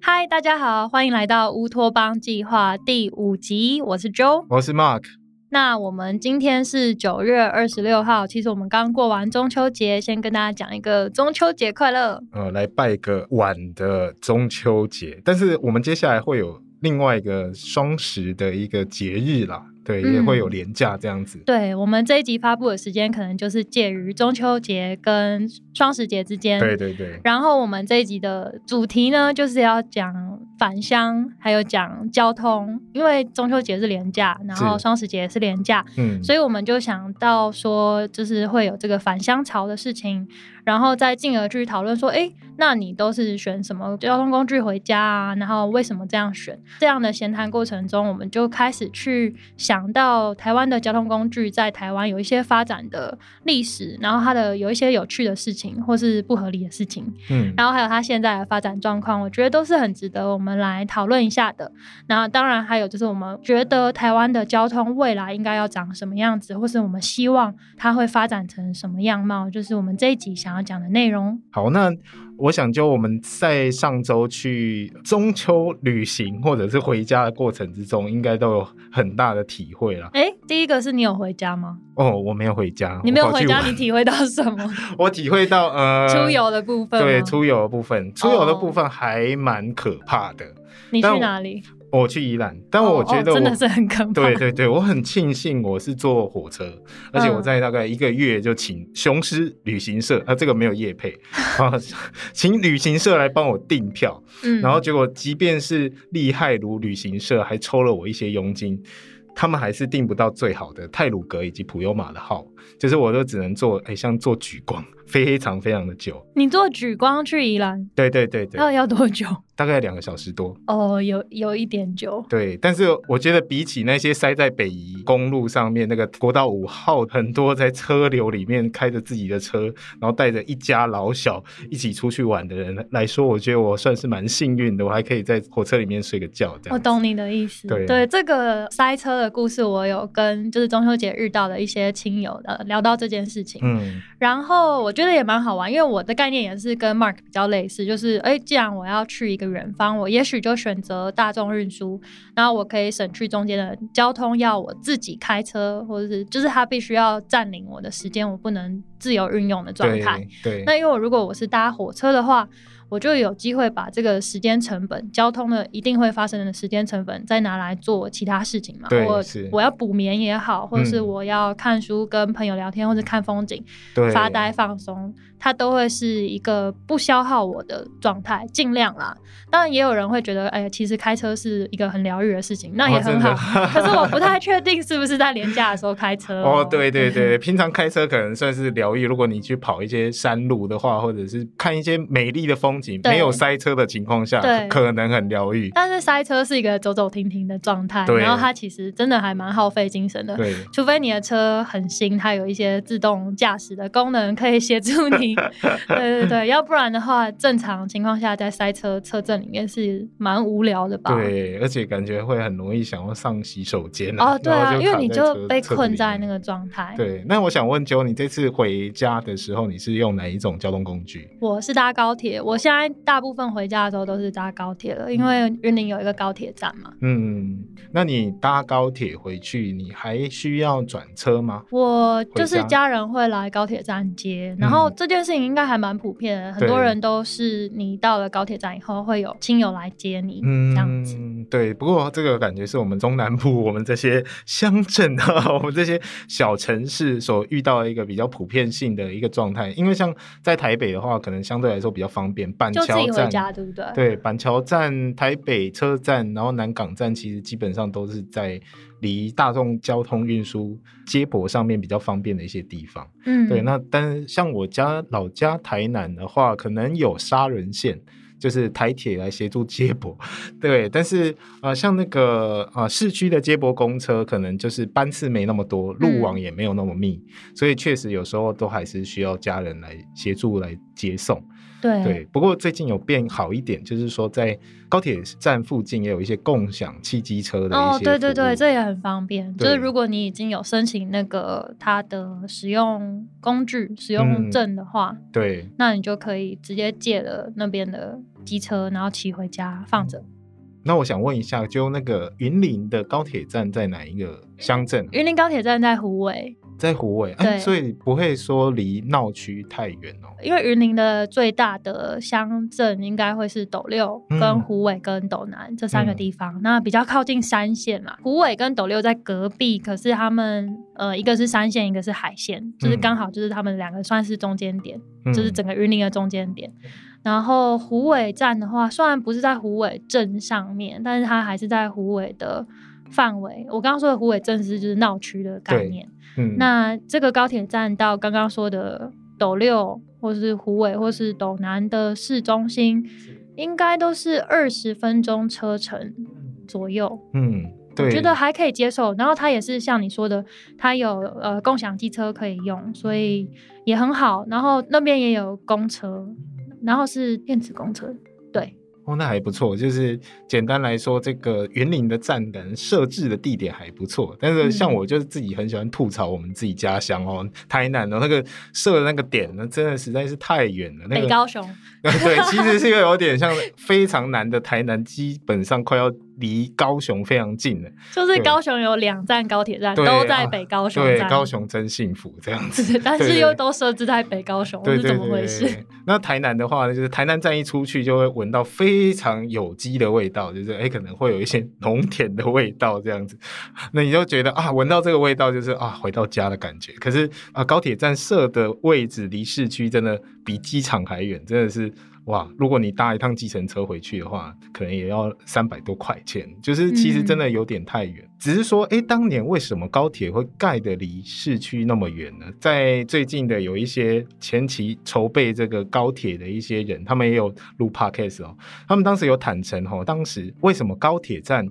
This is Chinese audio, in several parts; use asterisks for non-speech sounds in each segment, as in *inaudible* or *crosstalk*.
嗨，大家好，欢迎来到乌托邦计划第五集，我是 Joe，我是 Mark。那我们今天是九月二十六号，其实我们刚过完中秋节，先跟大家讲一个中秋节快乐。呃，来拜个晚的中秋节，但是我们接下来会有另外一个双十的一个节日啦。对，也会有廉价这样子。对我们这一集发布的时间，可能就是介于中秋节跟双十节之间。对对对。然后我们这一集的主题呢，就是要讲返乡，还有讲交通，因为中秋节是廉价，然后双十节是廉价，嗯，所以我们就想到说，就是会有这个返乡潮的事情。然后再进而去讨论说，哎，那你都是选什么交通工具回家啊？然后为什么这样选？这样的闲谈过程中，我们就开始去想到台湾的交通工具在台湾有一些发展的历史，然后它的有一些有趣的事情或是不合理的事情，嗯，然后还有它现在的发展状况，我觉得都是很值得我们来讨论一下的。那当然还有就是我们觉得台湾的交通未来应该要长什么样子，或是我们希望它会发展成什么样貌，就是我们这一集想要。讲的内容好，那我想就我们在上周去中秋旅行或者是回家的过程之中，应该都有很大的体会了。哎，第一个是你有回家吗？哦，我没有回家。你没有回家，你体会到什么？*laughs* 我体会到呃，*laughs* 出游的部分。对，出游的部分，出游的部分还蛮可怕的。你去哪里？我去宜兰，但我觉得真的是很可怕。对对对，我很庆幸我是坐火车，而且我在大概一个月就请雄狮旅行社，啊，这个没有业配啊，*laughs* 请旅行社来帮我订票，嗯，然后结果即便是厉害如旅行社，还抽了我一些佣金。他们还是订不到最好的泰鲁格以及普悠玛的号，就是我都只能坐，哎，像坐举光，非常非常的久。你坐莒光去宜兰？对对对对。那要多久？大概两个小时多。哦，有有一点久。对，但是我觉得比起那些塞在北宜公路上面那个国道五号，很多在车流里面开着自己的车，然后带着一家老小一起出去玩的人来说，我觉得我算是蛮幸运的，我还可以在火车里面睡个觉。这样。我懂你的意思。对对，这个塞车的。故事我有跟就是中秋节遇到的一些亲友的聊到这件事情，嗯，然后我觉得也蛮好玩，因为我的概念也是跟 Mark 比较类似，就是哎，既然我要去一个远方，我也许就选择大众运输，然后我可以省去中间的交通，要我自己开车，或者是就是他必须要占领我的时间，我不能自由运用的状态。对，那因为我如果我是搭火车的话。我就有机会把这个时间成本、交通的一定会发生的时间成本，再拿来做其他事情嘛。我我要补眠也好，或者是我要看书、跟朋友聊天，或者看风景、发呆放松。它都会是一个不消耗我的状态，尽量啦。当然也有人会觉得，哎呀，其实开车是一个很疗愈的事情，那也很好。可是我不太确定是不是在廉价的时候开车。哦，对对对，平常开车可能算是疗愈。如果你去跑一些山路的话，或者是看一些美丽的风景，没有塞车的情况下，可能很疗愈。但是塞车是一个走走停停的状态，然后它其实真的还蛮耗费精神的。对，除非你的车很新，它有一些自动驾驶的功能可以协助你。*laughs* 对对对，要不然的话，正常情况下在塞车车阵里面是蛮无聊的吧？对，而且感觉会很容易想要上洗手间哦，对啊，因为你就被困在那个状态。对，那我想问九，你这次回家的时候，你是用哪一种交通工具？我是搭高铁，我现在大部分回家的时候都是搭高铁了，因为云林有一个高铁站嘛。嗯，那你搭高铁回去，你还需要转车吗？我就是家人会来高铁站接，然后这件事情应该还蛮普遍的，很多人都是你到了高铁站以后会有亲友来接你，嗯这样子。对，不过这个感觉是我们中南部我们这些 *laughs* 乡镇啊，我们这些小城市所遇到的一个比较普遍性的一个状态。因为像在台北的话，可能相对来说比较方便，板桥站对不对？对，板桥站、台北车站，然后南港站，其实基本上都是在。离大众交通运输接驳上面比较方便的一些地方，嗯，对。那但像我家老家台南的话，可能有沙人线，就是台铁来协助接驳，对。但是呃，像那个呃市区的接驳公车，可能就是班次没那么多，路网也没有那么密，所以确实有时候都还是需要家人来协助来接送。对对，不过最近有变好一点，就是说在高铁站附近也有一些共享汽机车的一些哦，对对对，这也很方便。就是如果你已经有申请那个它的使用工具使用证的话，对，那你就可以直接借了那边的机车，然后骑回家放着。那我想问一下，就那个云林的高铁站在哪一个乡镇？云林高铁站在湖尾。在湖尾，所以不会说离闹区太远哦。因为云林的最大的乡镇应该会是斗六、跟湖尾、跟斗南这三个地方，那比较靠近山线嘛。湖尾跟斗六在隔壁，可是他们呃一个是山线，一个是海线，就是刚好就是他们两个算是中间点，就是整个云林的中间点。然后湖尾站的话，虽然不是在湖尾镇上面，但是它还是在湖尾的范围。我刚刚说的湖尾镇是就是闹区的概念。那这个高铁站到刚刚说的斗六，或是湖尾，或是斗南的市中心，应该都是二十分钟车程左右。嗯，我觉得还可以接受。然后它也是像你说的，它有呃共享机车可以用，所以也很好。然后那边也有公车，然后是电子公车，对。哦，那还不错。就是简单来说，这个园林的站等设置的地点还不错。但是像我就是自己很喜欢吐槽我们自己家乡哦，台南的那个设的那个点呢，真的实在是太远了。北高雄。*laughs* 对，其实是一个有点像非常难的台南，基本上快要。离高雄非常近的，就是高雄有两站高铁站，都在北高雄。对，高雄真幸福这样子。*laughs* 但是又都设置在北高雄，是怎么回事？那台南的话呢，就是台南站一出去就会闻到非常有机的味道，就是哎，可能会有一些农田的味道这样子。*laughs* 那你就觉得啊，闻到这个味道就是啊，回到家的感觉。可是啊，高铁站设的位置离市区真的比机场还远，真的是。哇，如果你搭一趟计程车回去的话，可能也要三百多块钱，就是其实真的有点太远。只是说，哎，当年为什么高铁会盖的离市区那么远呢？在最近的有一些前期筹备这个高铁的一些人，他们也有录 podcast 哦，他们当时有坦诚哦，当时为什么高铁站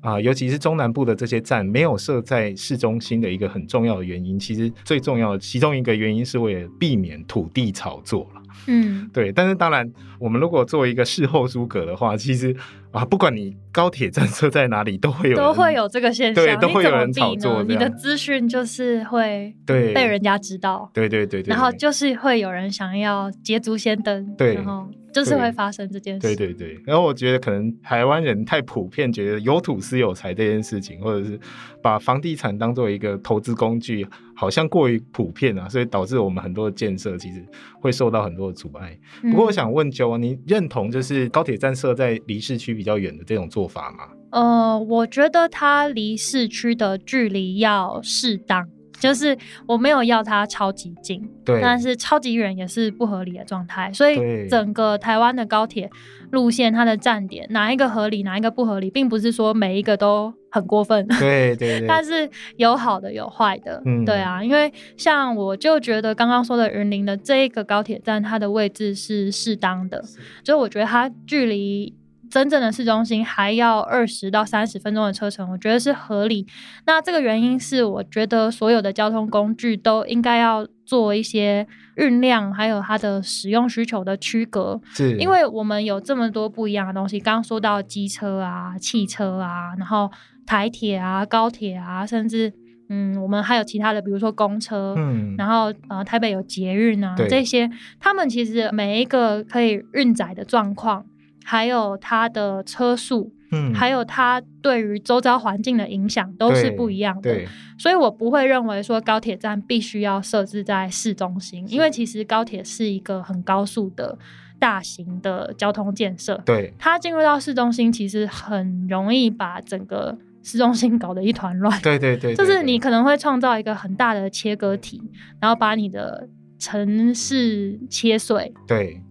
啊，尤其是中南部的这些站没有设在市中心的一个很重要的原因，其实最重要的其中一个原因是为了避免土地炒作了。嗯，对，但是当然，我们如果做一个事后诸葛的话，其实啊，不管你高铁站设在哪里，都会有都会有这个现象，对，都会有人炒作。你的资讯就是会对被人家知道，对对对对，然后就是会有人想要捷足先登，对，然后就是会发生这件事。对对对，然后我觉得可能台湾人太普遍，觉得有土私有财这件事情，或者是把房地产当做一个投资工具。好像过于普遍啊，所以导致我们很多的建设其实会受到很多的阻碍。不过我想问九，你认同就是高铁站设在离市区比较远的这种做法吗？呃，我觉得它离市区的距离要适当。就是我没有要它超级近，对，但是超级远也是不合理的状态。所以整个台湾的高铁路线，它的站点哪一个合理，哪一个不合理，并不是说每一个都很过分。对对。*laughs* 但是有好的有坏的，对啊，因为像我就觉得刚刚说的云林的这一个高铁站，它的位置是适当的，所以我觉得它距离。真正的市中心还要二十到三十分钟的车程，我觉得是合理。那这个原因是，我觉得所有的交通工具都应该要做一些运量，还有它的使用需求的区隔。是，因为我们有这么多不一样的东西。刚刚说到机车啊、汽车啊，然后台铁啊、高铁啊，甚至嗯，我们还有其他的，比如说公车，嗯，然后呃，台北有捷运啊，这些，他们其实每一个可以运载的状况。还有它的车速，嗯，还有它对于周遭环境的影响都是不一样的，所以我不会认为说高铁站必须要设置在市中心，因为其实高铁是一个很高速的大型的交通建设，对，它进入到市中心其实很容易把整个市中心搞得一团乱，对对对，就是你可能会创造一个很大的切割体，然后把你的城市切碎，对。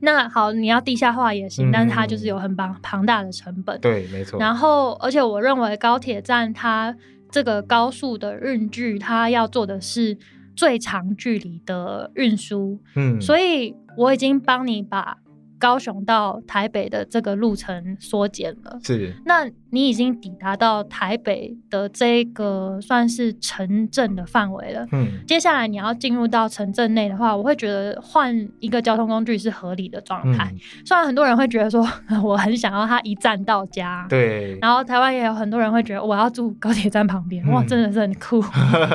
那好，你要地下化也行，但是它就是有很庞庞大的成本。对，没错。然后，而且我认为高铁站它这个高速的运距，它要做的是最长距离的运输。嗯，所以我已经帮你把高雄到台北的这个路程缩减了。是，那你已经抵达到台北的这个算是城镇的范围了。嗯，接下来你要进入到城镇内的话，我会觉得换一个交通工具是合理的状态。虽然很多人会觉得说，*laughs* 我很想要它一站到家。对。然后台湾也有很多人会觉得，我要住高铁站旁边，哇，真的是很酷。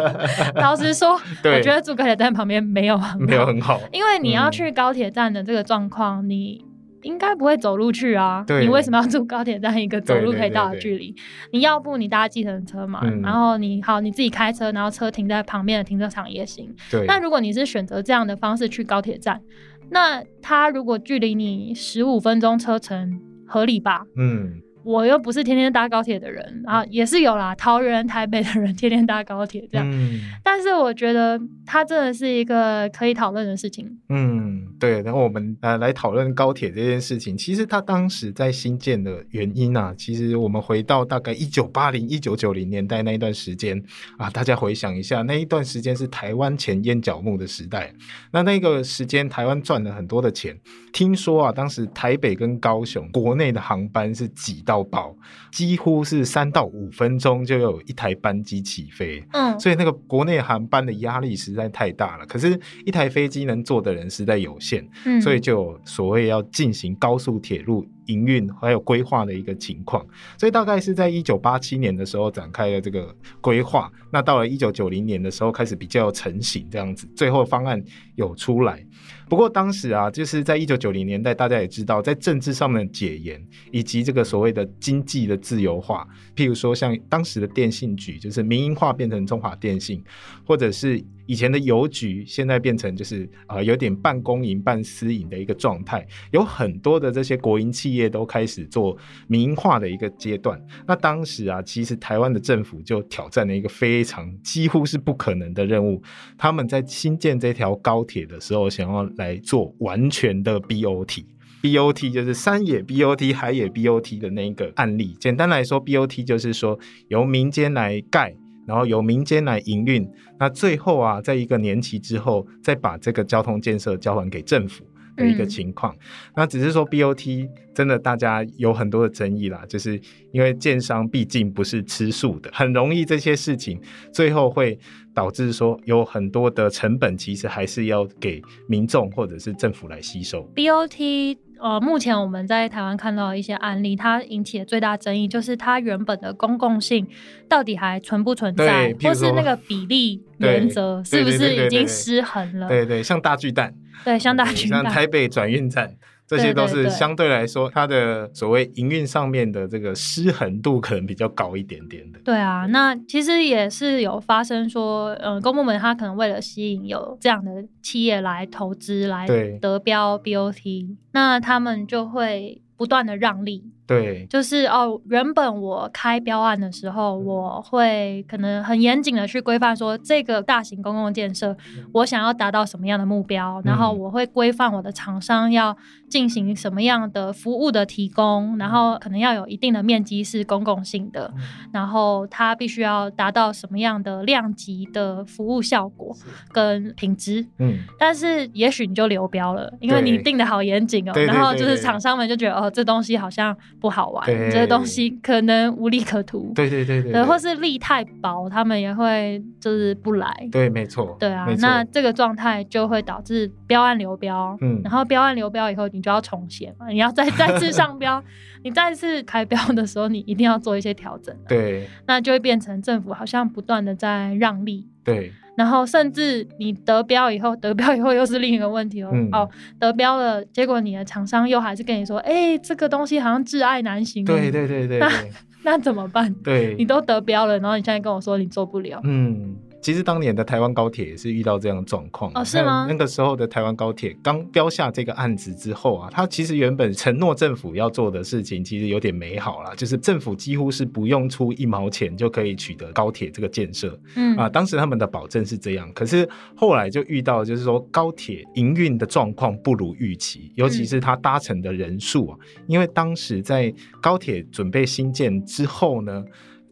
*laughs* 老实说，我觉得住高铁站旁边没有很没有很好，因为你要去高铁站的这个状况，你应该不会走路去啊。你为什么要住高铁站一个走路可以到的距离？你要不你搭计程车嘛，然后你好你自己开车，然后车停在旁边的停车场也行。那如果你是选择这样的方式去高铁站，那它如果距离你十五分钟车程，合理吧？嗯。我又不是天天搭高铁的人啊，也是有啦，桃园、台北的人天天搭高铁这样。*laughs* 但是我觉得它真的是一个可以讨论的事情。嗯，对。然后我们呃来讨论高铁这件事情，其实它当时在新建的原因啊，其实我们回到大概一九八零、一九九零年代那一段时间啊，大家回想一下，那一段时间是台湾前烟角木的时代。那那个时间台湾赚了很多的钱，听说啊，当时台北跟高雄国内的航班是挤到。到爆，几乎是三到五分钟就有一台班机起飞，嗯，所以那个国内航班的压力实在太大了。可是，一台飞机能坐的人实在有限，嗯，所以就所谓要进行高速铁路。营运还有规划的一个情况，所以大概是在一九八七年的时候展开了这个规划。那到了一九九零年的时候，开始比较成型这样子，最后方案有出来。不过当时啊，就是在一九九零年代，大家也知道，在政治上面的解严以及这个所谓的经济的自由化，譬如说像当时的电信局，就是民营化变成中华电信，或者是。以前的邮局现在变成就是呃有点半公营半私营的一个状态，有很多的这些国营企业都开始做民营化的一个阶段。那当时啊，其实台湾的政府就挑战了一个非常几乎是不可能的任务。他们在新建这条高铁的时候，想要来做完全的 BOT，BOT 就是山野 BOT、海野 BOT 的那个案例。简单来说，BOT 就是说由民间来盖。然后由民间来营运，那最后啊，在一个年期之后，再把这个交通建设交还给政府的一个情况。那只是说 BOT 真的大家有很多的争议啦，就是因为建商毕竟不是吃素的，很容易这些事情最后会导致说有很多的成本，其实还是要给民众或者是政府来吸收。BOT。呃，目前我们在台湾看到一些案例，它引起的最大争议就是它原本的公共性到底还存不存在，或是那个比例 *laughs* 原则是不是已经失衡了？对对，像大巨蛋，对，像大巨蛋，像台北转运站。这些都是相对来说，它的所谓营运上面的这个失衡度可能比较高一点点的。对啊，那其实也是有发生说，嗯，公部门它可能为了吸引有这样的企业来投资来得标 BOT，那他们就会不断的让利。对，就是哦，原本我开标案的时候，我会可能很严谨的去规范说，这个大型公共建设，我想要达到什么样的目标，然后我会规范我的厂商要进行什么样的服务的提供，然后可能要有一定的面积是公共性的，然后它必须要达到什么样的量级的服务效果跟品质。嗯，但是也许你就流标了，因为你定的好严谨哦，然后就是厂商们就觉得哦，这东西好像。不好玩，这些东西可能无利可图。对对对对，或是利太薄，他们也会就是不来。对，没错。对啊，那这个状态就会导致标案流标。嗯，然后标案流标以后，你就要重写嘛，你要再 *laughs* 再次上标，你再次开标的时候，你一定要做一些调整。对，那就会变成政府好像不断的在让利。对。然后甚至你得标以后，得标以后又是另一个问题哦。哦，得标了，结果你的厂商又还是跟你说，哎，这个东西好像挚爱难行。对对对对。那 *laughs* 那怎么办？对，你都得标了，然后你现在跟我说你做不了。嗯。其实当年的台湾高铁也是遇到这样的状况哦，是吗？那个时候的台湾高铁刚标下这个案子之后啊，它其实原本承诺政府要做的事情其实有点美好了，就是政府几乎是不用出一毛钱就可以取得高铁这个建设。嗯啊，当时他们的保证是这样，可是后来就遇到就是说高铁营运的状况不如预期，尤其是它搭乘的人数啊，因为当时在高铁准备新建之后呢。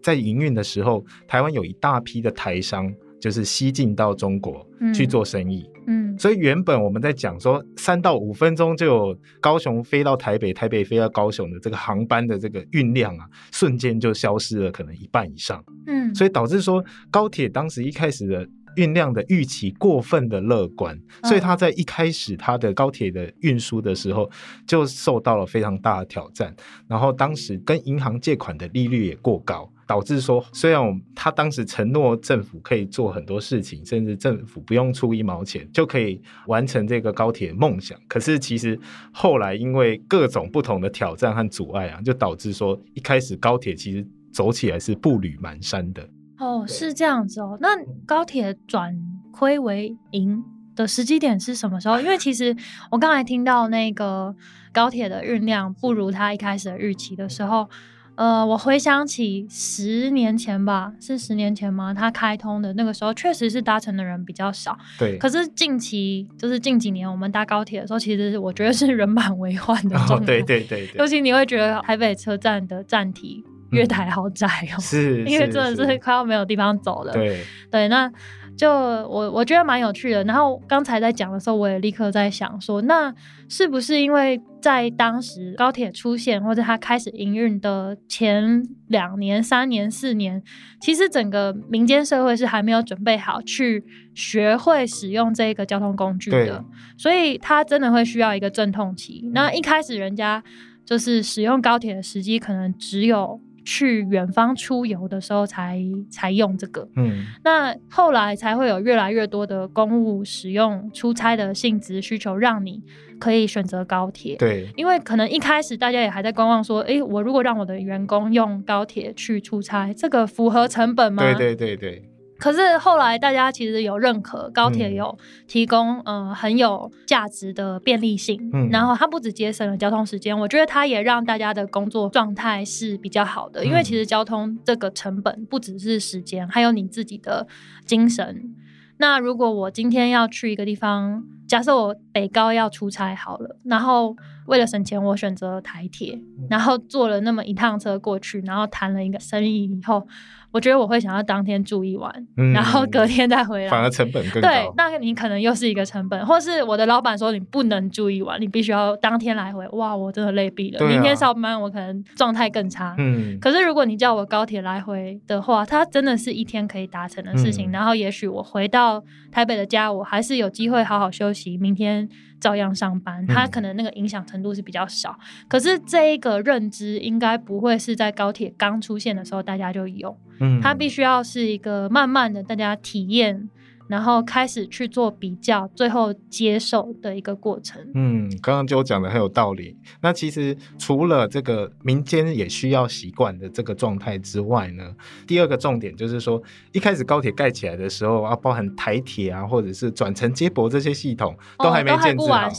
在营运的时候，台湾有一大批的台商就是西进到中国去做生意。嗯，所以原本我们在讲说三到五分钟就有高雄飞到台北、台北飞到高雄的这个航班的这个运量啊，瞬间就消失了，可能一半以上。嗯，所以导致说高铁当时一开始的。运量的预期过分的乐观，所以他在一开始他的高铁的运输的时候就受到了非常大的挑战。然后当时跟银行借款的利率也过高，导致说虽然我们他当时承诺政府可以做很多事情，甚至政府不用出一毛钱就可以完成这个高铁梦想，可是其实后来因为各种不同的挑战和阻碍啊，就导致说一开始高铁其实走起来是步履蹒跚的。哦，是这样子哦。那高铁转亏为盈的时机点是什么时候？因为其实 *laughs* 我刚才听到那个高铁的运量不如它一开始的预期的时候，呃，我回想起十年前吧，是十年前吗？它开通的那个时候，确实是搭乘的人比较少。对。可是近期就是近几年，我们搭高铁的时候，其实我觉得是人满为患的状态。对对对。尤其你会觉得台北车站的站体。月台好窄哦，是，因为真的是快要没有地方走了。对对，那就我我觉得蛮有趣的。然后刚才在讲的时候，我也立刻在想说，那是不是因为在当时高铁出现或者它开始营运的前两年、三年、四年，其实整个民间社会是还没有准备好去学会使用这个交通工具的，所以它真的会需要一个阵痛期。那一开始人家就是使用高铁的时机，可能只有。去远方出游的时候才才用这个，嗯，那后来才会有越来越多的公务使用出差的性质需求，让你可以选择高铁。对，因为可能一开始大家也还在观望，说，哎，我如果让我的员工用高铁去出差，这个符合成本吗？对对对对。可是后来大家其实有认可高铁有提供呃很有价值的便利性，然后它不止节省了交通时间，我觉得它也让大家的工作状态是比较好的。因为其实交通这个成本不只是时间，还有你自己的精神。那如果我今天要去一个地方，假设我北高要出差好了，然后为了省钱，我选择台铁，然后坐了那么一趟车过去，然后谈了一个生意以后。我觉得我会想要当天住一晚，然后隔天再回来，反而成本更高。对，那你可能又是一个成本，或是我的老板说你不能住一晚，你必须要当天来回。哇，我真的累毙了。明天上班我可能状态更差。嗯。可是如果你叫我高铁来回的话，它真的是一天可以达成的事情。然后也许我回到台北的家，我还是有机会好好休息。明天。照样上班，它可能那个影响程度是比较少。可是这一个认知应该不会是在高铁刚出现的时候大家就有，嗯，它必须要是一个慢慢的大家体验。然后开始去做比较，最后接受的一个过程。嗯，刚刚就讲的很有道理。那其实除了这个民间也需要习惯的这个状态之外呢，第二个重点就是说，一开始高铁盖起来的时候啊，包含台铁啊，或者是转乘接驳这些系统都还没建制好，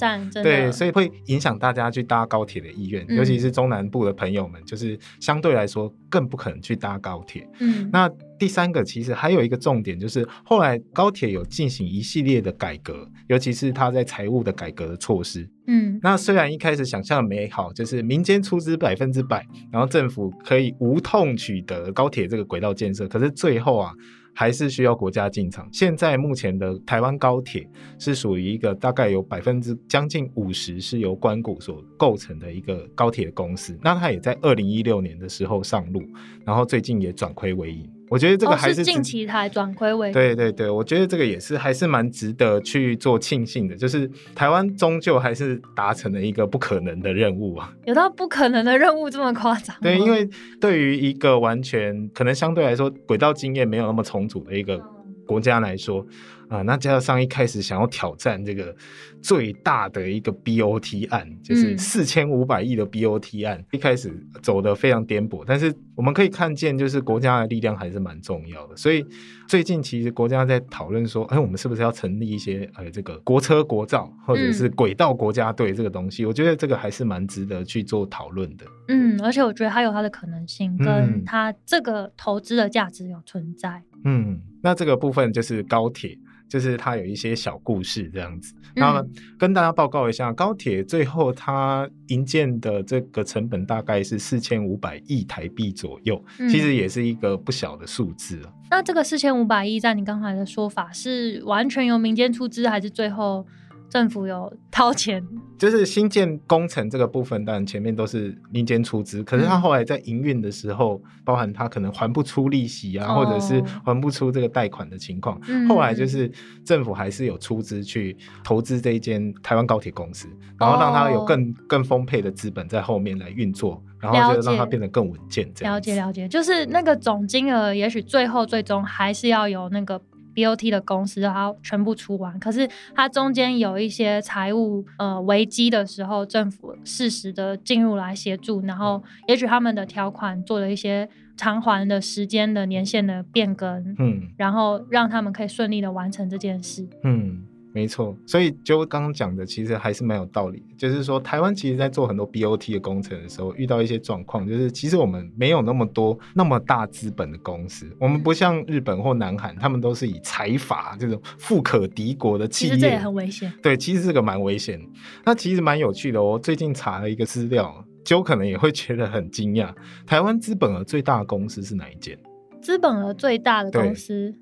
对，所以会影响大家去搭高铁的意愿，尤其是中南部的朋友们，就是相对来说更不可能去搭高铁。嗯，那。第三个其实还有一个重点，就是后来高铁有进行一系列的改革，尤其是它在财务的改革的措施。嗯，那虽然一开始想象美好，就是民间出资百分之百，然后政府可以无痛取得高铁这个轨道建设，可是最后啊，还是需要国家进场。现在目前的台湾高铁是属于一个大概有百分之将近五十是由关谷所构成的一个高铁公司，那它也在二零一六年的时候上路，然后最近也转亏为盈。我觉得这个还是近期才转亏为对对对，我觉得这个也是还是蛮值得去做庆幸的，就是台湾终究还是达成了一个不可能的任务啊！有到不可能的任务这么夸张？对，因为对于一个完全可能相对来说轨道经验没有那么充足的一个国家来说。啊，那加上一开始想要挑战这个最大的一个 BOT 案，就是四千五百亿的 BOT 案，一开始走的非常颠簸。但是我们可以看见，就是国家的力量还是蛮重要的。所以最近其实国家在讨论说，哎，我们是不是要成立一些呃这个国车国造，或者是轨道国家队这个东西？我觉得这个还是蛮值得去做讨论的。嗯，而且我觉得它有它的可能性，跟它这个投资的价值有存在。嗯，那这个部分就是高铁。就是它有一些小故事这样子。那么跟大家报告一下，高铁最后它营建的这个成本大概是四千五百亿台币左右，其实也是一个不小的数字啊。那这个四千五百亿，在你刚才的说法是完全由民间出资，还是最后？政府有掏钱，就是新建工程这个部分，当然前面都是民间出资，可是他后来在营运的时候，包含他可能还不出利息啊，或者是还不出这个贷款的情况，后来就是政府还是有出资去投资这一间台湾高铁公司，然后让他有更更丰沛的资本在后面来运作，然后就让它变得更稳健。这样了解了解，就是那个总金额，也许最后最终还是要有那个。BOT 的公司，它全部出完，可是它中间有一些财务呃危机的时候，政府适时的进入来协助，然后也许他们的条款做了一些偿还的时间的年限的变更，嗯，然后让他们可以顺利的完成这件事，嗯。没错，所以就刚刚讲的，其实还是蛮有道理。就是说，台湾其实在做很多 BOT 的工程的时候，遇到一些状况，就是其实我们没有那么多那么大资本的公司，我们不像日本或南韩，他们都是以财阀这种富可敌国的企业。这也很危险。对，其实这个蛮危险。那其实蛮有趣的。哦最近查了一个资料，就可能也会觉得很惊讶。台湾资本额最大的公司是哪一间？资本额最大的公司，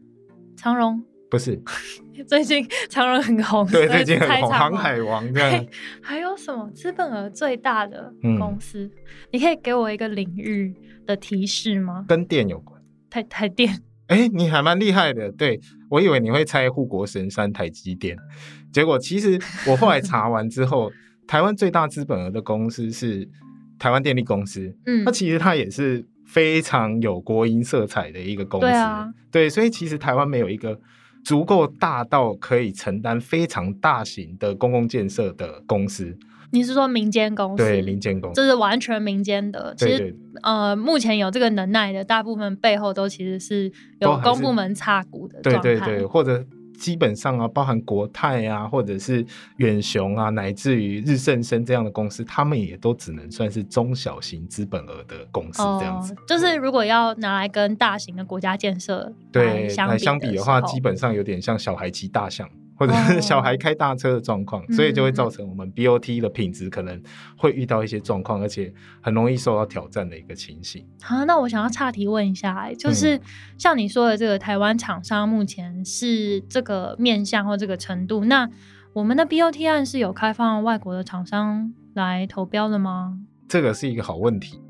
长荣。不是，*laughs* 最近 *laughs* 常人很红，对，最近很红，航海王这样。*laughs* 还有什么资本额最大的公司？你可以给我一个领域的提示吗？跟电有关，台台电。哎，你还蛮厉害的。对我以为你会猜护国神山台积电，结果其实我后来查完之后，*laughs* 台湾最大资本额的公司是台湾电力公司。嗯，那其实它也是非常有国营色彩的一个公司。对啊，对，所以其实台湾没有一个。足够大到可以承担非常大型的公共建设的公司，你是说民间公司？对，民间公司，这是完全民间的。其实，呃，目前有这个能耐的，大部分背后都其实是有公部门插股的状态，对对对，或者。基本上啊，包含国泰啊，或者是远雄啊，乃至于日盛生这样的公司，他们也都只能算是中小型资本额的公司这样子。就是如果要拿来跟大型的国家建设对来相比的话，基本上有点像小孩骑大象。或者是小孩开大车的状况，所以就会造成我们 BOT 的品质可能会遇到一些状况，而且很容易受到挑战的一个情形。好，那我想要岔题问一下，就是像你说的这个台湾厂商目前是这个面向或这个程度，那我们的 BOT 案是有开放外国的厂商来投标的吗？这个是一个好问题，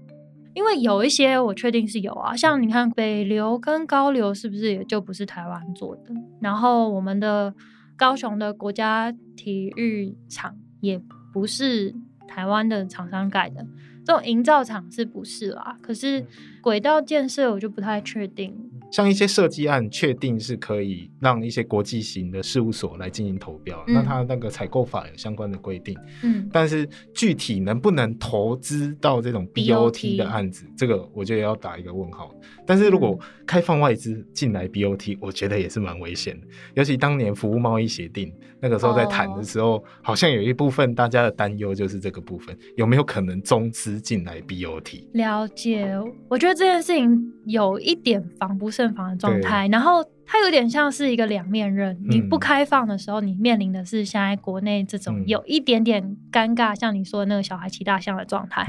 因为有一些我确定是有啊，像你看北流跟高流是不是也就不是台湾做的？然后我们的。高雄的国家体育场也不是台湾的厂商盖的，这种营造厂是不是啦？可是轨道建设我就不太确定。像一些设计案，确定是可以让一些国际型的事务所来进行投标，那它那个采购法有相关的规定。嗯，但是具体能不能投资到这种 BOT 的案子，这个我觉得要打一个问号。但是如果开放外资进来 BOT，我觉得也是蛮危险的。尤其当年服务贸易协定那个时候在谈的时候，好像有一部分大家的担忧就是这个部分有没有可能中资进来 BOT？了解，我觉得这件事情有一点防不。正房的状态，然后它有点像是一个两面刃。你不开放的时候，你面临的是现在国内这种有一点点尴尬，像你说的那个小孩骑大象的状态。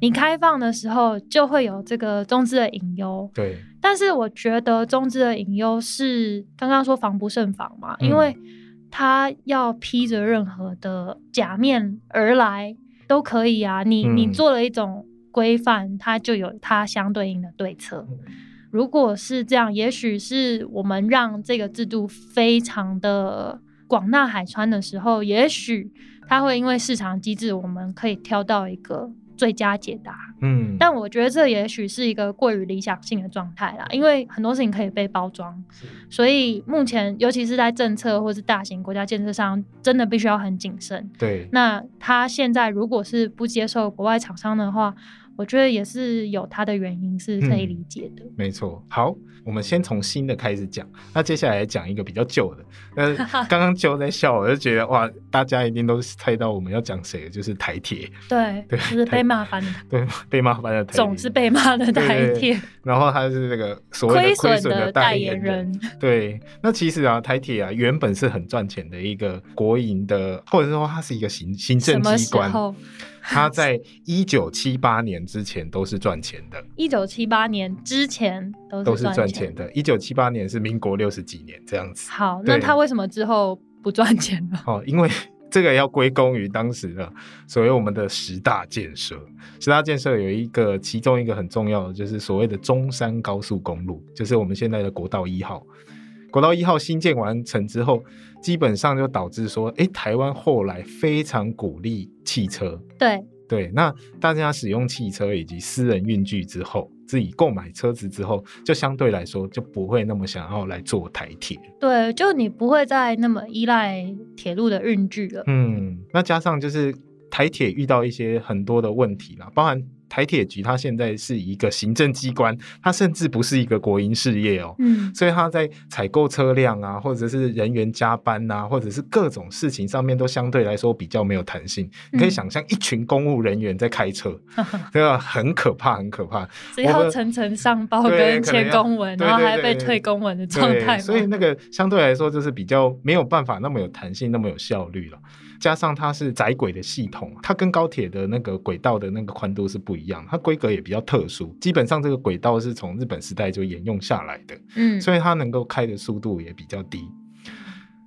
你开放的时候，就会有这个中资的隐忧。对，但是我觉得中资的隐忧是刚刚说防不胜防嘛，因为他要披着任何的假面而来都可以啊。你你做了一种规范，它就有它相对应的对策。如果是这样，也许是我们让这个制度非常的广纳海川的时候，也许它会因为市场机制，我们可以挑到一个最佳解答。嗯，但我觉得这也许是一个过于理想性的状态啦，因为很多事情可以被包装，所以目前尤其是在政策或是大型国家建设上，真的必须要很谨慎。对，那他现在如果是不接受国外厂商的话。我觉得也是有它的原因，是可以理解的。没错。好，我们先从新的开始讲。那接下来讲一个比较旧的。呃，*laughs* 刚刚就在笑，我就觉得哇，大家一定都猜到我们要讲谁，就是台铁。对，*laughs* 对，就是被骂翻的。对，被骂翻的台。总是被骂的台铁。然后他是那个所谓的亏损的代言人。对，那其实啊，台铁啊，原本是很赚钱的一个国营的，或者说它是一个行行政机关。他在一九七八年之前都是赚钱的。一九七八年之前都都是赚钱的。一九七八年是民国六十几年这样子。好，那他为什么之后不赚钱了？哦，因为 *laughs* 这个要归功于当时的所谓我们的十大建设。十大建设有一个，其中一个很重要的就是所谓的中山高速公路，就是我们现在的国道一号。国道一号新建完成之后。基本上就导致说，哎，台湾后来非常鼓励汽车。对对，那大家使用汽车以及私人运具之后，自己购买车子之后，就相对来说就不会那么想要来坐台铁。对，就你不会再那么依赖铁路的运具了。嗯，那加上就是台铁遇到一些很多的问题啦，包含。台铁局它现在是一个行政机关，它甚至不是一个国营事业哦。嗯，所以它在采购车辆啊，或者是人员加班啊，或者是各种事情上面都相对来说比较没有弹性。你可以想象一群公务人员在开车，*laughs* 对吧？很可怕，很可怕。只要层层上报跟签公文，然后还被退公文的状态。所以那个相对来说就是比较没有办法那么有弹性，那么有效率了。加上它是窄轨的系统，它跟高铁的那个轨道的那个宽度是不一样，它规格也比较特殊。基本上这个轨道是从日本时代就沿用下来的，嗯，所以它能够开的速度也比较低。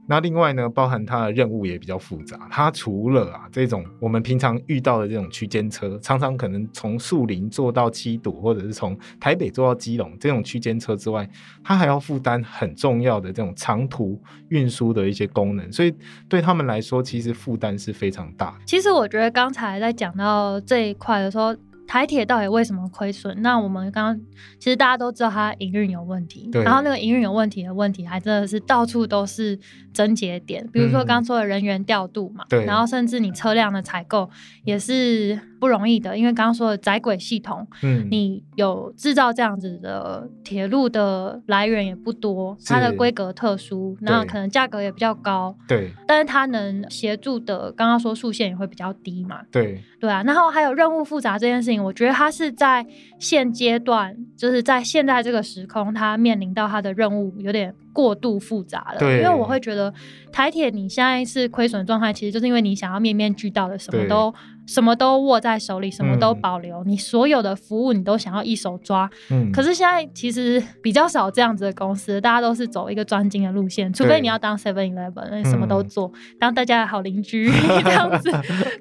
那另外呢，包含它的任务也比较复杂。它除了啊这种我们平常遇到的这种区间车，常常可能从树林坐到七堵，或者是从台北坐到基隆这种区间车之外，它还要负担很重要的这种长途运输的一些功能。所以对他们来说，其实负担是非常大。其实我觉得刚才在讲到这一块的时候。台铁到底为什么亏损？那我们刚刚其实大家都知道它营运有问题，然后那个营运有问题的问题还真的是到处都是症结点，比如说刚刚说的人员调度嘛，然后甚至你车辆的采购也是不容易的，因为刚刚说的窄轨系统，嗯，你有制造这样子的铁路的来源也不多，它的规格特殊，那可能价格也比较高，对，但是它能协助的，刚刚说速线也会比较低嘛，对，对啊，然后还有任务复杂这件事情。我觉得它是在现阶段，就是在现在这个时空，它面临到它的任务有点过度复杂了。对，因为我会觉得台铁你现在是亏损状态，其实就是因为你想要面面俱到的，什么都。什么都握在手里，什么都保留，你所有的服务你都想要一手抓。嗯，可是现在其实比较少这样子的公司，大家都是走一个专精的路线，除非你要当 Seven Eleven，什么都做，当大家的好邻居 *laughs* 这样子。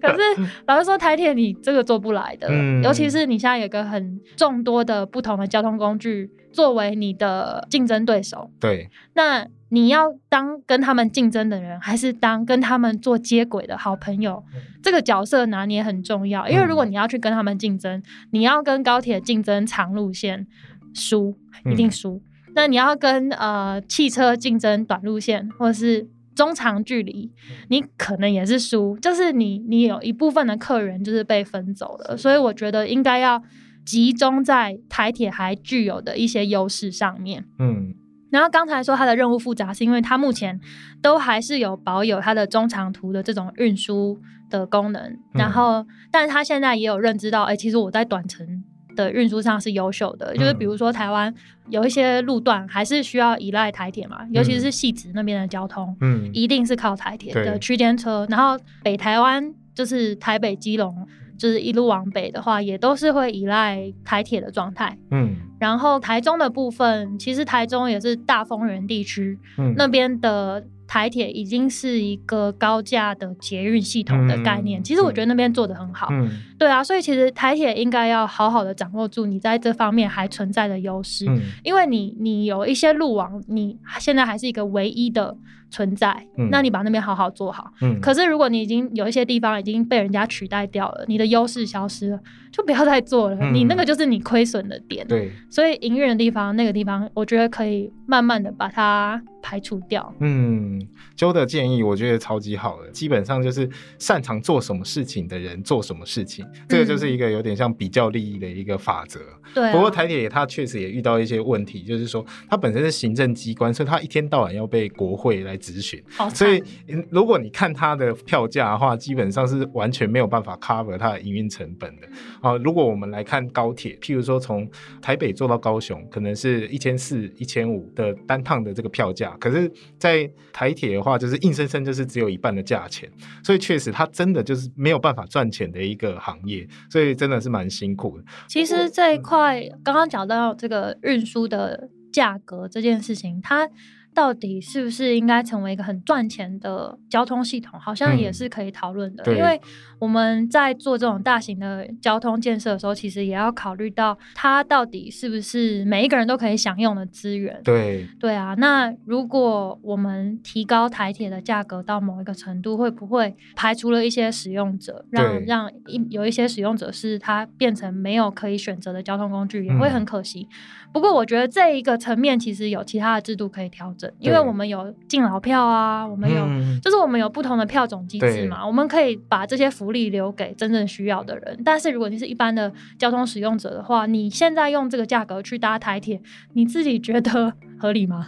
可是 *laughs* 老实说，台铁你这个做不来的，尤其是你现在有个很众多的不同的交通工具作为你的竞争对手。对，那。你要当跟他们竞争的人，还是当跟他们做接轨的好朋友？这个角色拿捏很重要。因为如果你要去跟他们竞争，你要跟高铁竞争长路线，输一定输。那你要跟呃汽车竞争短路线，或者是中长距离，你可能也是输。就是你你有一部分的客人就是被分走了，所以我觉得应该要集中在台铁还具有的一些优势上面。嗯。然后刚才说它的任务复杂，是因为它目前都还是有保有它的中长途的这种运输的功能。然后，但是它现在也有认知到，哎，其实我在短程的运输上是优秀的。就是比如说台湾有一些路段还是需要依赖台铁嘛，尤其是细直那边的交通，嗯，一定是靠台铁的区间车。然后北台湾就是台北基隆。就是一路往北的话，也都是会依赖台铁的状态。嗯，然后台中的部分，其实台中也是大丰原地区，嗯，那边的台铁已经是一个高架的捷运系统的概念。其实我觉得那边做的很好。嗯，对啊，所以其实台铁应该要好好的掌握住你在这方面还存在的优势，因为你你有一些路网，你现在还是一个唯一的。存在，那你把那边好好做好。嗯，可是如果你已经有一些地方已经被人家取代掉了，你的优势消失了，就不要再做了。你那个就是你亏损的点。对，所以营运的地方那个地方，我觉得可以慢慢的把它排除掉。嗯，周的建议我觉得超级好的，基本上就是擅长做什么事情的人做什么事情，这个就是一个有点像比较利益的一个法则。对。不过台铁它确实也遇到一些问题，就是说它本身是行政机关，所以它一天到晚要被国会来质询。所以如果你看它的票价的话，基本上是完全没有办法 cover 它的营运成本的。啊，如果我们来看高铁，譬如说从台北做到高雄，可能是一千四、一千五的单趟的这个票价，可是，在台铁的话，就是硬生生就是只有一半的价钱，所以确实它真的就是没有办法赚钱的一个行业，所以真的是蛮辛苦的。其实这一块刚刚讲到这个运输的价格这件事情，它。到底是不是应该成为一个很赚钱的交通系统？好像也是可以讨论的。因为我们在做这种大型的交通建设的时候，其实也要考虑到它到底是不是每一个人都可以享用的资源。对对啊，那如果我们提高台铁的价格到某一个程度，会不会排除了一些使用者，让让一有一些使用者是他变成没有可以选择的交通工具，也会很可惜。不过我觉得这一个层面其实有其他的制度可以调整，因为我们有敬老票啊，我们有就是我们有不同的票种机制嘛，我们可以把这些福利留给真正需要的人。但是如果你是一般的交通使用者的话，你现在用这个价格去搭台铁，你自己觉得？合理吗？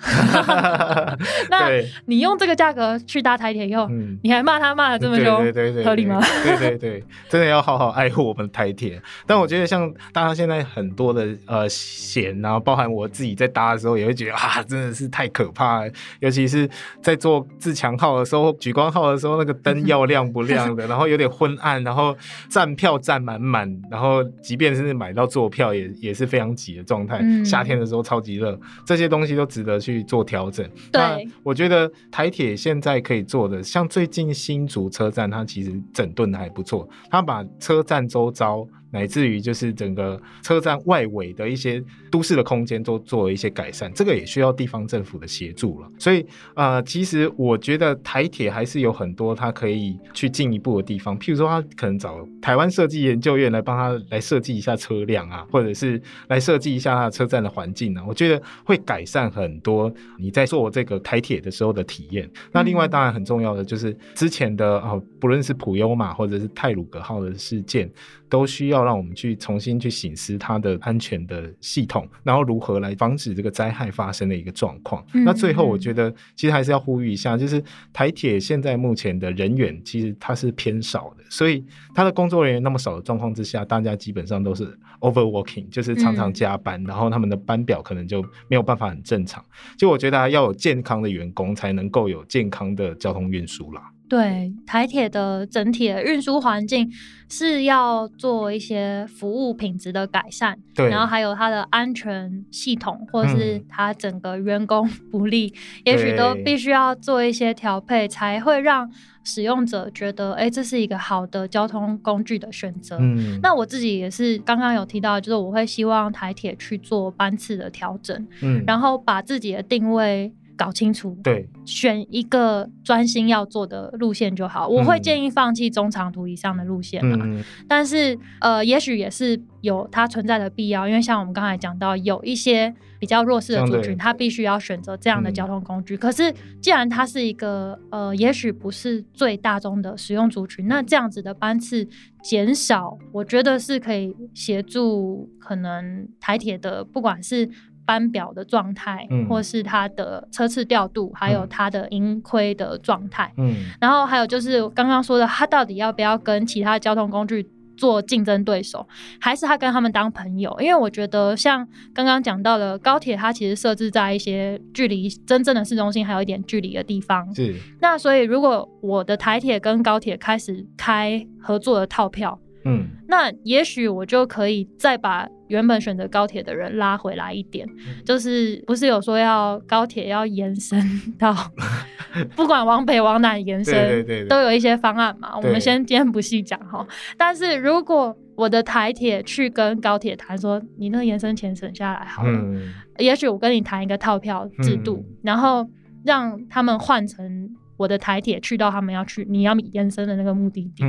*laughs* 那你用这个价格去搭台铁以后，你还骂他骂的这么凶，合理吗？对对对，真的要好好爱护我们台铁。但我觉得像大家现在很多的呃险，然后包含我自己在搭的时候，也会觉得啊，真的是太可怕。尤其是在做自强号的时候、举光号的时候，那个灯要亮不亮的，*laughs* 然后有点昏暗，然后站票站满满，然后即便是买到坐票也也是非常挤的状态。夏天的时候超级热，这些东西都。值得去做调整。对，我觉得台铁现在可以做的，像最近新竹车站，它其实整顿的还不错，它把车站周遭。乃至于就是整个车站外围的一些都市的空间都做了一些改善，这个也需要地方政府的协助了。所以呃，其实我觉得台铁还是有很多它可以去进一步的地方，譬如说它可能找台湾设计研究院来帮他来设计一下车辆啊，或者是来设计一下它的车站的环境啊，我觉得会改善很多你在做这个台铁的时候的体验。那另外当然很重要的就是之前的啊，不论是普优马或者是泰鲁格号的事件。都需要让我们去重新去醒思它的安全的系统，然后如何来防止这个灾害发生的一个状况。那最后，我觉得其实还是要呼吁一下，就是台铁现在目前的人员其实它是偏少的，所以它的工作人员那么少的状况之下，大家基本上都是 overworking，就是常常加班，然后他们的班表可能就没有办法很正常。就我觉得要有健康的员工，才能够有健康的交通运输啦。对台铁的整体的运输环境是要做一些服务品质的改善，对，然后还有它的安全系统，或者是它整个员工 *laughs* 福利，也许都必须要做一些调配，才会让使用者觉得，哎，这是一个好的交通工具的选择。嗯，那我自己也是刚刚有提到，就是我会希望台铁去做班次的调整，嗯，然后把自己的定位。搞清楚，对，选一个专心要做的路线就好。我会建议放弃中长途以上的路线嗯，但是呃，也许也是有它存在的必要，因为像我们刚才讲到，有一些比较弱势的族群，他必须要选择这样的交通工具。可是既然它是一个呃，也许不是最大宗的使用族群，那这样子的班次减少，我觉得是可以协助可能台铁的，不管是。班表的状态，或是它的车次调度，还有它的盈亏的状态。嗯，然后还有就是刚刚说的，它到底要不要跟其他交通工具做竞争对手，还是他跟他们当朋友？因为我觉得像刚刚讲到的高铁，它其实设置在一些距离真正的市中心还有一点距离的地方。是。那所以如果我的台铁跟高铁开始开合作的套票。嗯，那也许我就可以再把原本选择高铁的人拉回来一点，就是不是有说要高铁要延伸 *laughs* 到，*laughs* 不管往北往南延伸，对对对，都有一些方案嘛。我们先今天不细讲哈。但是如果我的台铁去跟高铁谈说，你那个延伸钱省下来好了，也许我跟你谈一个套票制度，然后让他们换成我的台铁去到他们要去你要延伸的那个目的地。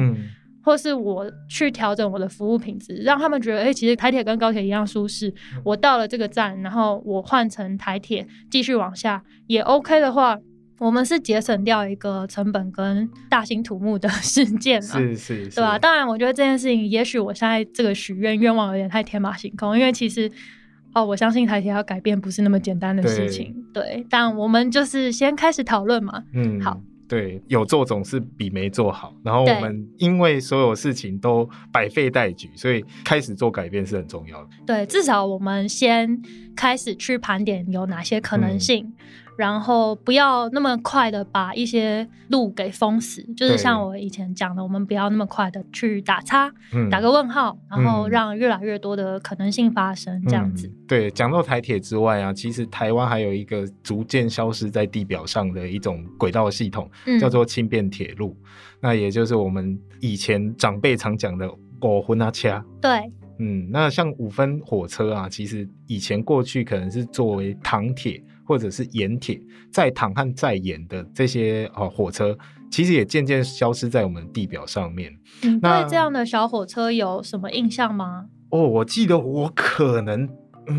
或是我去调整我的服务品质，让他们觉得，哎，其实台铁跟高铁一样舒适。我到了这个站，然后我换成台铁继续往下也 OK 的话，我们是节省掉一个成本跟大兴土木的 *laughs* 事件嘛？是是，对吧？当然，我觉得这件事情，也许我现在这个许愿愿望有点太天马行空，因为其实哦，我相信台铁要改变不是那么简单的事情。对，但我们就是先开始讨论嘛。嗯，好。对，有做总是比没做好。然后我们因为所有事情都百废待举，所以开始做改变是很重要的。对，至少我们先开始去盘点有哪些可能性。然后不要那么快的把一些路给封死，就是像我以前讲的，我们不要那么快的去打叉，打个问号，然后让越来越多的可能性发生，这样子。对，讲到台铁之外啊，其实台湾还有一个逐渐消失在地表上的一种轨道系统，叫做轻便铁路。那也就是我们以前长辈常讲的“五分啊掐”。对，嗯，那像五分火车啊，其实以前过去可能是作为糖铁。或者是盐铁在糖和在盐的这些哦火车，其实也渐渐消失在我们地表上面。那对这样的小火车有什么印象吗？哦，我记得我可能。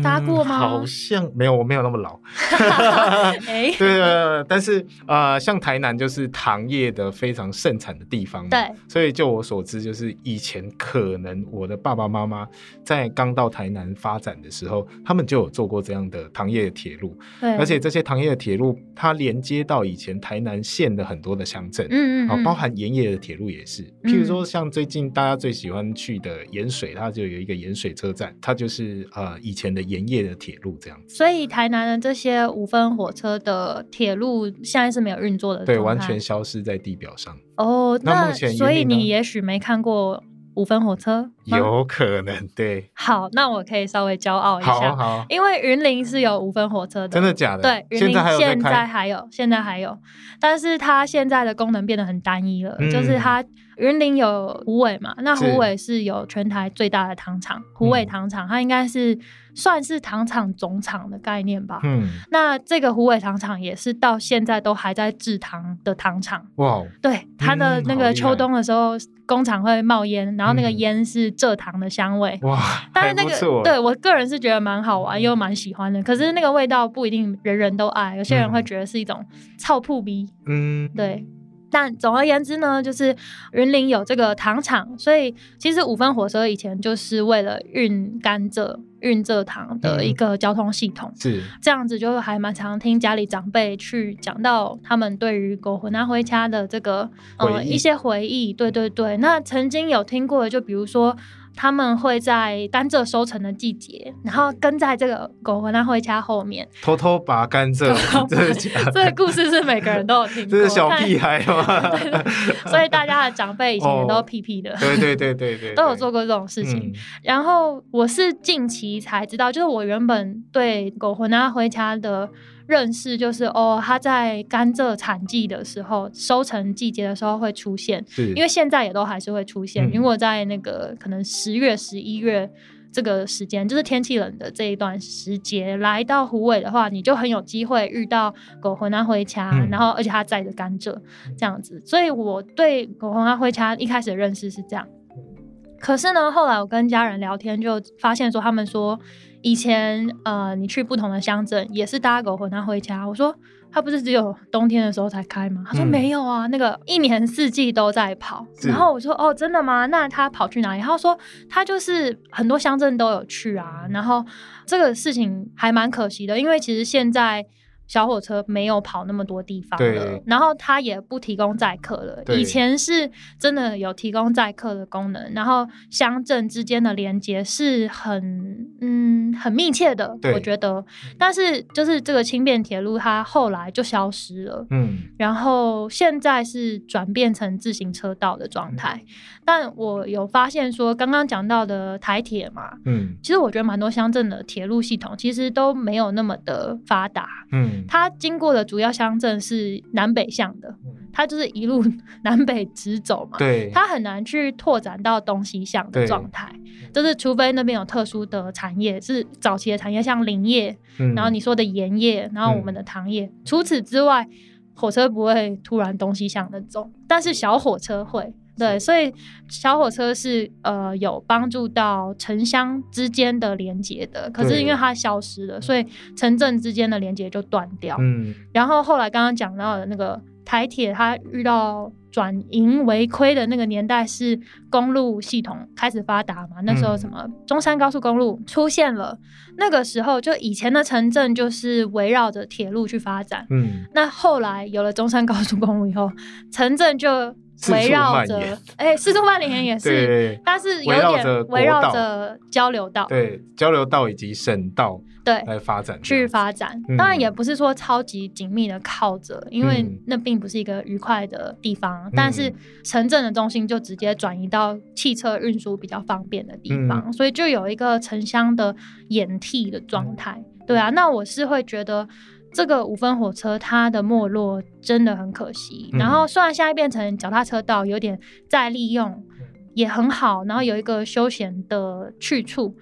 搭过吗？好像没有，我没有那么老。*laughs* *laughs* 对对，但是呃，像台南就是糖业的非常盛产的地方。对，所以就我所知，就是以前可能我的爸爸妈妈在刚到台南发展的时候，他们就有做过这样的糖业的铁路。对，而且这些糖业的铁路，它连接到以前台南县的很多的乡镇。嗯嗯。啊，包含盐业的铁路也是。譬如说，像最近大家最喜欢去的盐水，它就有一个盐水车站，它就是呃以前。的盐业的铁路这样子，所以台南的这些五分火车的铁路现在是没有运作的，对，完全消失在地表上。哦，那目前所以你也许没看过五分火车，有可能对。好，那我可以稍微骄傲一下，好，因为云林是有五分火车的，真的假的？对，云林现在还有，现在还有，但是它现在的功能变得很单一了，就是它。云林有虎尾嘛？那虎尾是有全台最大的糖厂，虎尾糖厂，它应该是算是糖厂总厂的概念吧。嗯，那这个虎尾糖厂也是到现在都还在制糖的糖厂。哇，对，它的那个秋冬的时候，工厂会冒烟，然后那个烟是蔗糖的香味。哇，但是那个对我个人是觉得蛮好玩又蛮喜欢的，可是那个味道不一定人人都爱，有些人会觉得是一种臭扑鼻。嗯，对。但总而言之呢，就是云林有这个糖厂，所以其实五分火车以前就是为了运甘蔗、运蔗糖的一个交通系统。是这样子，就还蛮常听家里长辈去讲到他们对于狗魂啊回家的这个呃一些回忆。对对对，那曾经有听过，就比如说。他们会在甘蔗收成的季节，然后跟在这个狗回来回家后面，偷偷拔甘蔗。*laughs* 这个故事是每个人都有听过，*laughs* 这是小屁孩吗？所以大家的长辈以前也都屁屁的，对对对对对，都有做过这种事情。然后我是近期才知道，就是我原本对狗回来回家的。认识就是哦，它在甘蔗产季的时候，收成季节的时候会出现，因为现在也都还是会出现。如果在那个可能十月、十一月这个时间，就是天气冷的这一段时节，来到湖尾的话，你就很有机会遇到狗魂啊灰掐，然后而且它载着甘蔗这样子。所以我对狗魂啊灰掐一开始的认识是这样，可是呢，后来我跟家人聊天就发现说，他们说。以前呃，你去不同的乡镇也是搭狗混他回家。我说他不是只有冬天的时候才开吗？他说没有啊，那个一年四季都在跑。然后我说哦，真的吗？那他跑去哪里？他说他就是很多乡镇都有去啊。然后这个事情还蛮可惜的，因为其实现在。小火车没有跑那么多地方了，然后它也不提供载客了。以前是真的有提供载客的功能，然后乡镇之间的连接是很嗯很密切的，我觉得。但是就是这个轻便铁路，它后来就消失了。嗯，然后现在是转变成自行车道的状态。但我有发现说，刚刚讲到的台铁嘛，嗯，其实我觉得蛮多乡镇的铁路系统其实都没有那么的发达。嗯。它经过的主要乡镇是南北向的，它就是一路南北直走嘛。对，它很难去拓展到东西向的状态，就是除非那边有特殊的产业，是早期的产业，像林业，然后你说的盐业，然后我们的糖业。除此之外，火车不会突然东西向的走，但是小火车会。对，所以小火车是呃有帮助到城乡之间的连接的，可是因为它消失了，所以城镇之间的连接就断掉。嗯，然后后来刚刚讲到的那个台铁，它遇到。转盈为亏的那个年代是公路系统开始发达嘛？那时候什么中山高速公路出现了，那个时候就以前的城镇就是围绕着铁路去发展。嗯，那后来有了中山高速公路以后，城镇就。围绕着，*laughs* 哎，四通八连也是，但是有点围绕着交流道，对，交流道以及省道，对，来发展，去发展。当然也不是说超级紧密的靠着，因为那并不是一个愉快的地方。但是城镇的中心就直接转移到汽车运输比较方便的地方，所以就有一个城乡的掩替的状态。对啊，那我是会觉得。这个五分火车它的没落真的很可惜。然后虽然现在变成脚踏车道，有点再利用也很好，然后有一个休闲的去处，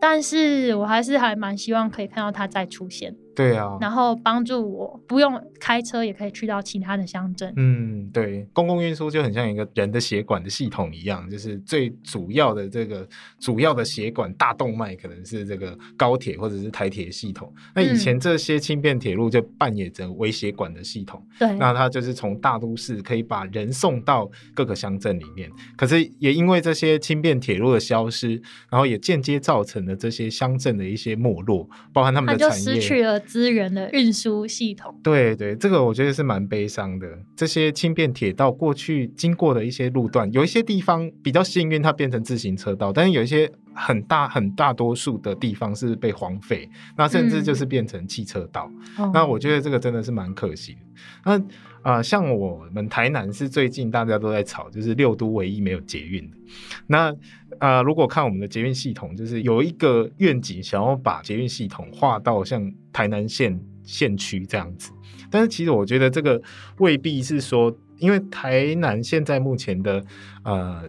但是我还是还蛮希望可以看到它再出现。对啊，然后帮助我不用开车也可以去到其他的乡镇。嗯，对，公共运输就很像一个人的血管的系统一样，就是最主要的这个主要的血管大动脉可能是这个高铁或者是台铁系统。那以前这些轻便铁路就扮演着微血管的系统。对，那它就是从大都市可以把人送到各个乡镇里面。可是也因为这些轻便铁路的消失，然后也间接造成了这些乡镇的一些没落，包含他们的产业失去了。资源的运输系统，对对，这个我觉得是蛮悲伤的。这些轻便铁道过去经过的一些路段，有一些地方比较幸运，它变成自行车道，但是有一些很大很大多数的地方是被荒废，那甚至就是变成汽车道。那我觉得这个真的是蛮可惜的。那啊，像我们台南是最近大家都在吵，就是六都唯一没有捷运的。那啊，如果看我们的捷运系统，就是有一个愿景，想要把捷运系统划到像台南县县区这样子。但是其实我觉得这个未必是说，因为台南现在目前的呃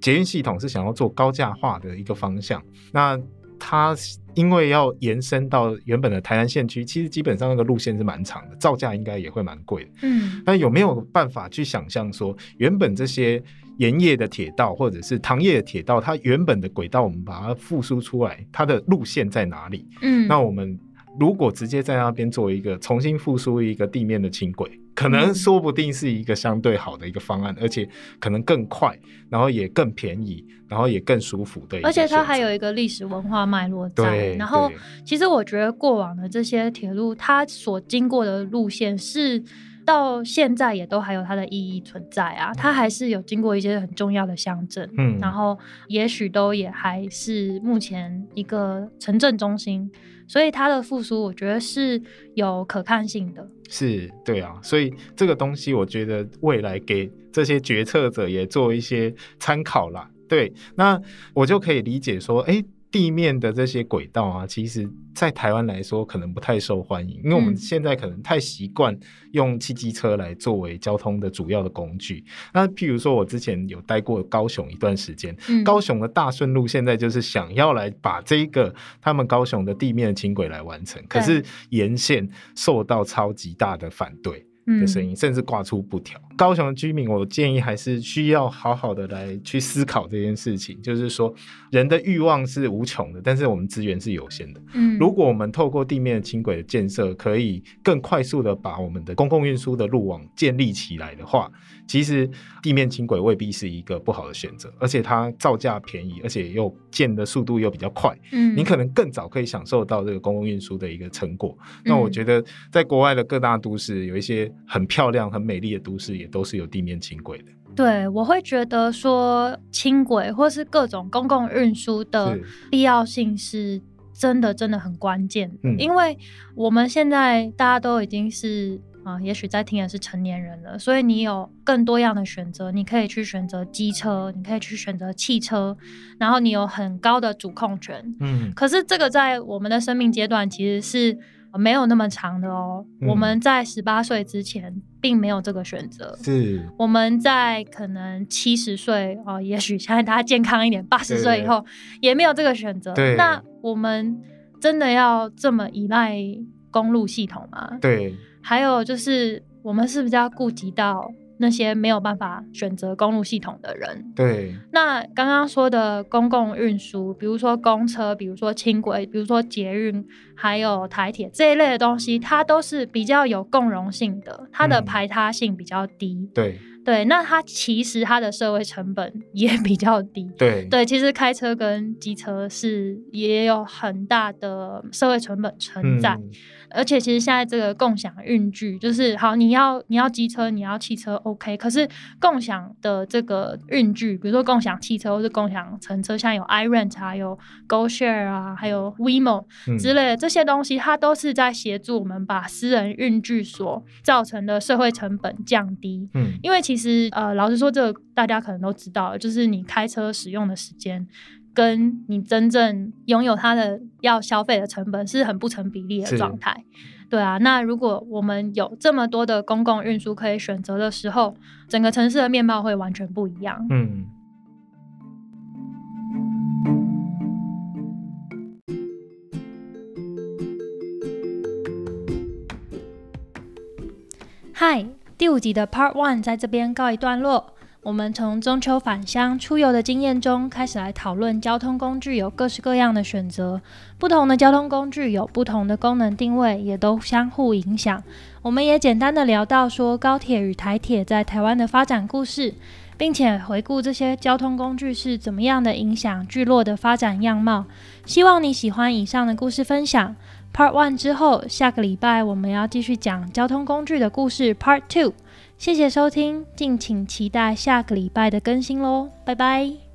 捷运系统是想要做高价化的一个方向。那它因为要延伸到原本的台南县区，其实基本上那个路线是蛮长的，造价应该也会蛮贵的。嗯，那有没有办法去想象说，原本这些盐业的铁道或者是糖业的铁道，它原本的轨道我们把它复苏出来，它的路线在哪里？嗯，那我们。如果直接在那边做一个重新复苏一个地面的轻轨，可能说不定是一个相对好的一个方案，而且可能更快，然后也更便宜，然后也更舒服的。而且它还有一个历史文化脉络在。然后，其实我觉得过往的这些铁路，它所经过的路线是到现在也都还有它的意义存在啊。它还是有经过一些很重要的乡镇，嗯，然后也许都也还是目前一个城镇中心。所以它的复苏，我觉得是有可看性的。是，对啊。所以这个东西，我觉得未来给这些决策者也做一些参考啦。对，那我就可以理解说，哎。地面的这些轨道啊，其实，在台湾来说可能不太受欢迎，因为我们现在可能太习惯用汽机车来作为交通的主要的工具。那譬如说，我之前有待过高雄一段时间，高雄的大顺路现在就是想要来把这一个他们高雄的地面轻轨来完成，可是沿线受到超级大的反对。的声音，甚至挂出布条。高雄的居民，我建议还是需要好好的来去思考这件事情。就是说，人的欲望是无穷的，但是我们资源是有限的。嗯，如果我们透过地面轻轨的建设，可以更快速的把我们的公共运输的路网建立起来的话，其实地面轻轨未必是一个不好的选择。而且它造价便宜，而且又建的速度又比较快。嗯，你可能更早可以享受到这个公共运输的一个成果。那我觉得，在国外的各大都市有一些。很漂亮、很美丽的都市，也都是有地面轻轨的。对，我会觉得说轻轨或是各种公共运输的必要性是真的、真的很关键。嗯，因为我们现在大家都已经是啊，也许在听的是成年人了，所以你有更多样的选择，你可以去选择机车，你可以去选择汽车，然后你有很高的主控权。嗯，可是这个在我们的生命阶段其实是。没有那么长的哦。我们在十八岁之前并没有这个选择。是我们在可能七十岁哦，也许现在大家健康一点，八十岁以后也没有这个选择。那我们真的要这么依赖公路系统吗？对。还有就是，我们是不是要顾及到那些没有办法选择公路系统的人。对。那刚刚说的公共运输，比如说公车，比如说轻轨，比如说捷运，还有台铁这一类的东西，它都是比较有共融性的，它的排他性比较低。对。对，那它其实它的社会成本 *laughs* 也比较低。对对，其实开车跟机车是也有很大的社会成本存在。而且其实现在这个共享运具就是好，你要你要机车，你要汽车，OK。可是共享的这个运具，比如说共享汽车或是共享乘车，像有 iRent 啊，有 GoShare 啊，还有 WeMo 之类的这些东西，它都是在协助我们把私人运具所造成的社会成本降低。嗯，因为其实呃，老实说，这个大家可能都知道，就是你开车使用的时间。跟你真正拥有它的要消费的成本是很不成比例的状态，对啊。那如果我们有这么多的公共运输可以选择的时候，整个城市的面貌会完全不一样。嗯。嗨，第五集的 Part One 在这边告一段落。我们从中秋返乡出游的经验中开始来讨论交通工具有各式各样的选择，不同的交通工具有不同的功能定位，也都相互影响。我们也简单的聊到说高铁与台铁在台湾的发展故事，并且回顾这些交通工具是怎么样的影响聚落的发展样貌。希望你喜欢以上的故事分享。Part One 之后，下个礼拜我们要继续讲交通工具的故事。Part Two。谢谢收听，敬请期待下个礼拜的更新喽，拜拜。